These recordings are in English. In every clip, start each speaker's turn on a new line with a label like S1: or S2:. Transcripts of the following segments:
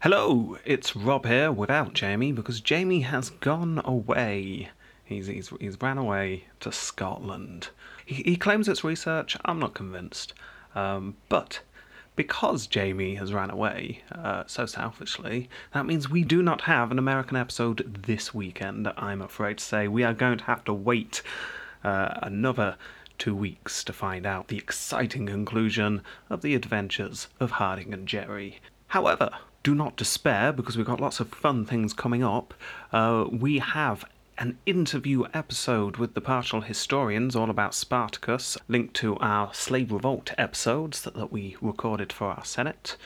S1: Hello, it's Rob here without Jamie because Jamie has gone away. He's, he's, he's ran away to Scotland. He, he claims it's research, I'm not convinced. Um, but because Jamie has ran away uh, so selfishly, that means we do not have an American episode this weekend, I'm afraid to say. We are going to have to wait uh, another two weeks to find out the exciting conclusion of the adventures of Harding and Jerry. However, do not despair because we've got lots of fun things coming up. Uh, we have an interview episode with the partial historians all about Spartacus, linked to our Slave Revolt episodes that, that we recorded for our Senate.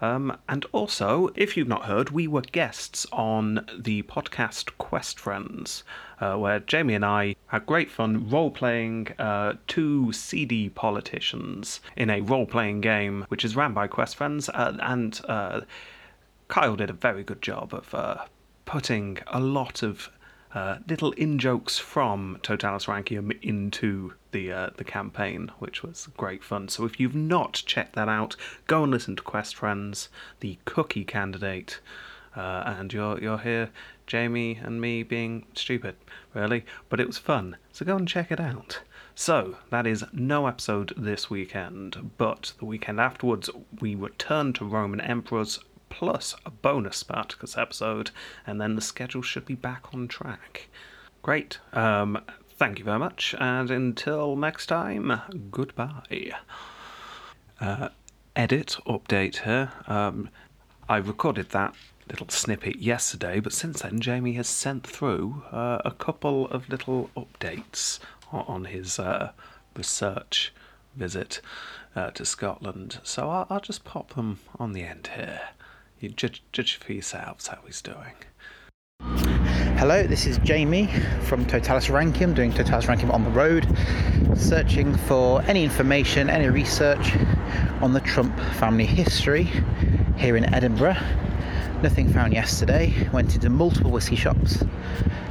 S1: Um, and also, if you've not heard, we were guests on the podcast Quest Friends, uh, where Jamie and I had great fun role playing uh, two seedy politicians in a role playing game which is ran by Quest Friends. Uh, and uh, Kyle did a very good job of uh, putting a lot of uh, little in jokes from Totalus Rankium into the uh, the campaign, which was great fun. So if you've not checked that out, go and listen to Quest Friends, the cookie candidate, uh, and you're you're here, Jamie and me being stupid, really, but it was fun. So go and check it out. So that is no episode this weekend, but the weekend afterwards we return to Roman emperors plus a bonus Spartacus episode, and then the schedule should be back on track. Great. Um, thank you very much, and until next time, goodbye. Uh, edit update here. Um, I recorded that little snippet yesterday, but since then, Jamie has sent through uh, a couple of little updates on his uh, research visit uh, to Scotland. So I'll, I'll, just pop them on the end here. You judge, judge for yourselves how he's doing.
S2: Hello, this is Jamie from Totalus Rankium, doing Totalus Rankium on the road, searching for any information, any research on the Trump family history here in Edinburgh. Nothing found yesterday. Went into multiple whiskey shops,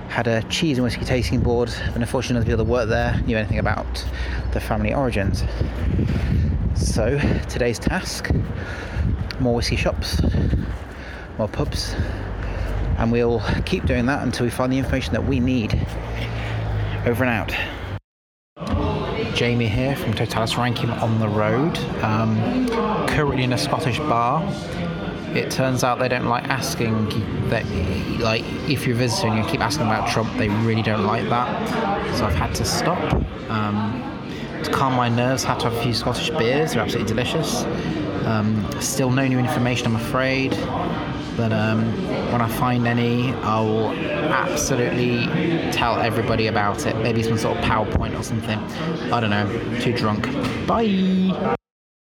S2: had a cheese and whiskey tasting board, but unfortunately, none of the people that worked there knew anything about the family origins. So, today's task more whiskey shops, more pubs, and we'll keep doing that until we find the information that we need. Over and out. Jamie here from Totalus Rankium on the road. Um, currently in a Scottish bar. It turns out they don't like asking that, like, if you're visiting and keep asking about Trump, they really don't like that. So I've had to stop. Um, to calm my nerves, had to have a few Scottish beers. They're absolutely delicious. Um, still no new information, I'm afraid. But um, when I find any, I'll absolutely tell everybody about it. Maybe some sort of PowerPoint or something. I don't know. Too drunk. Bye.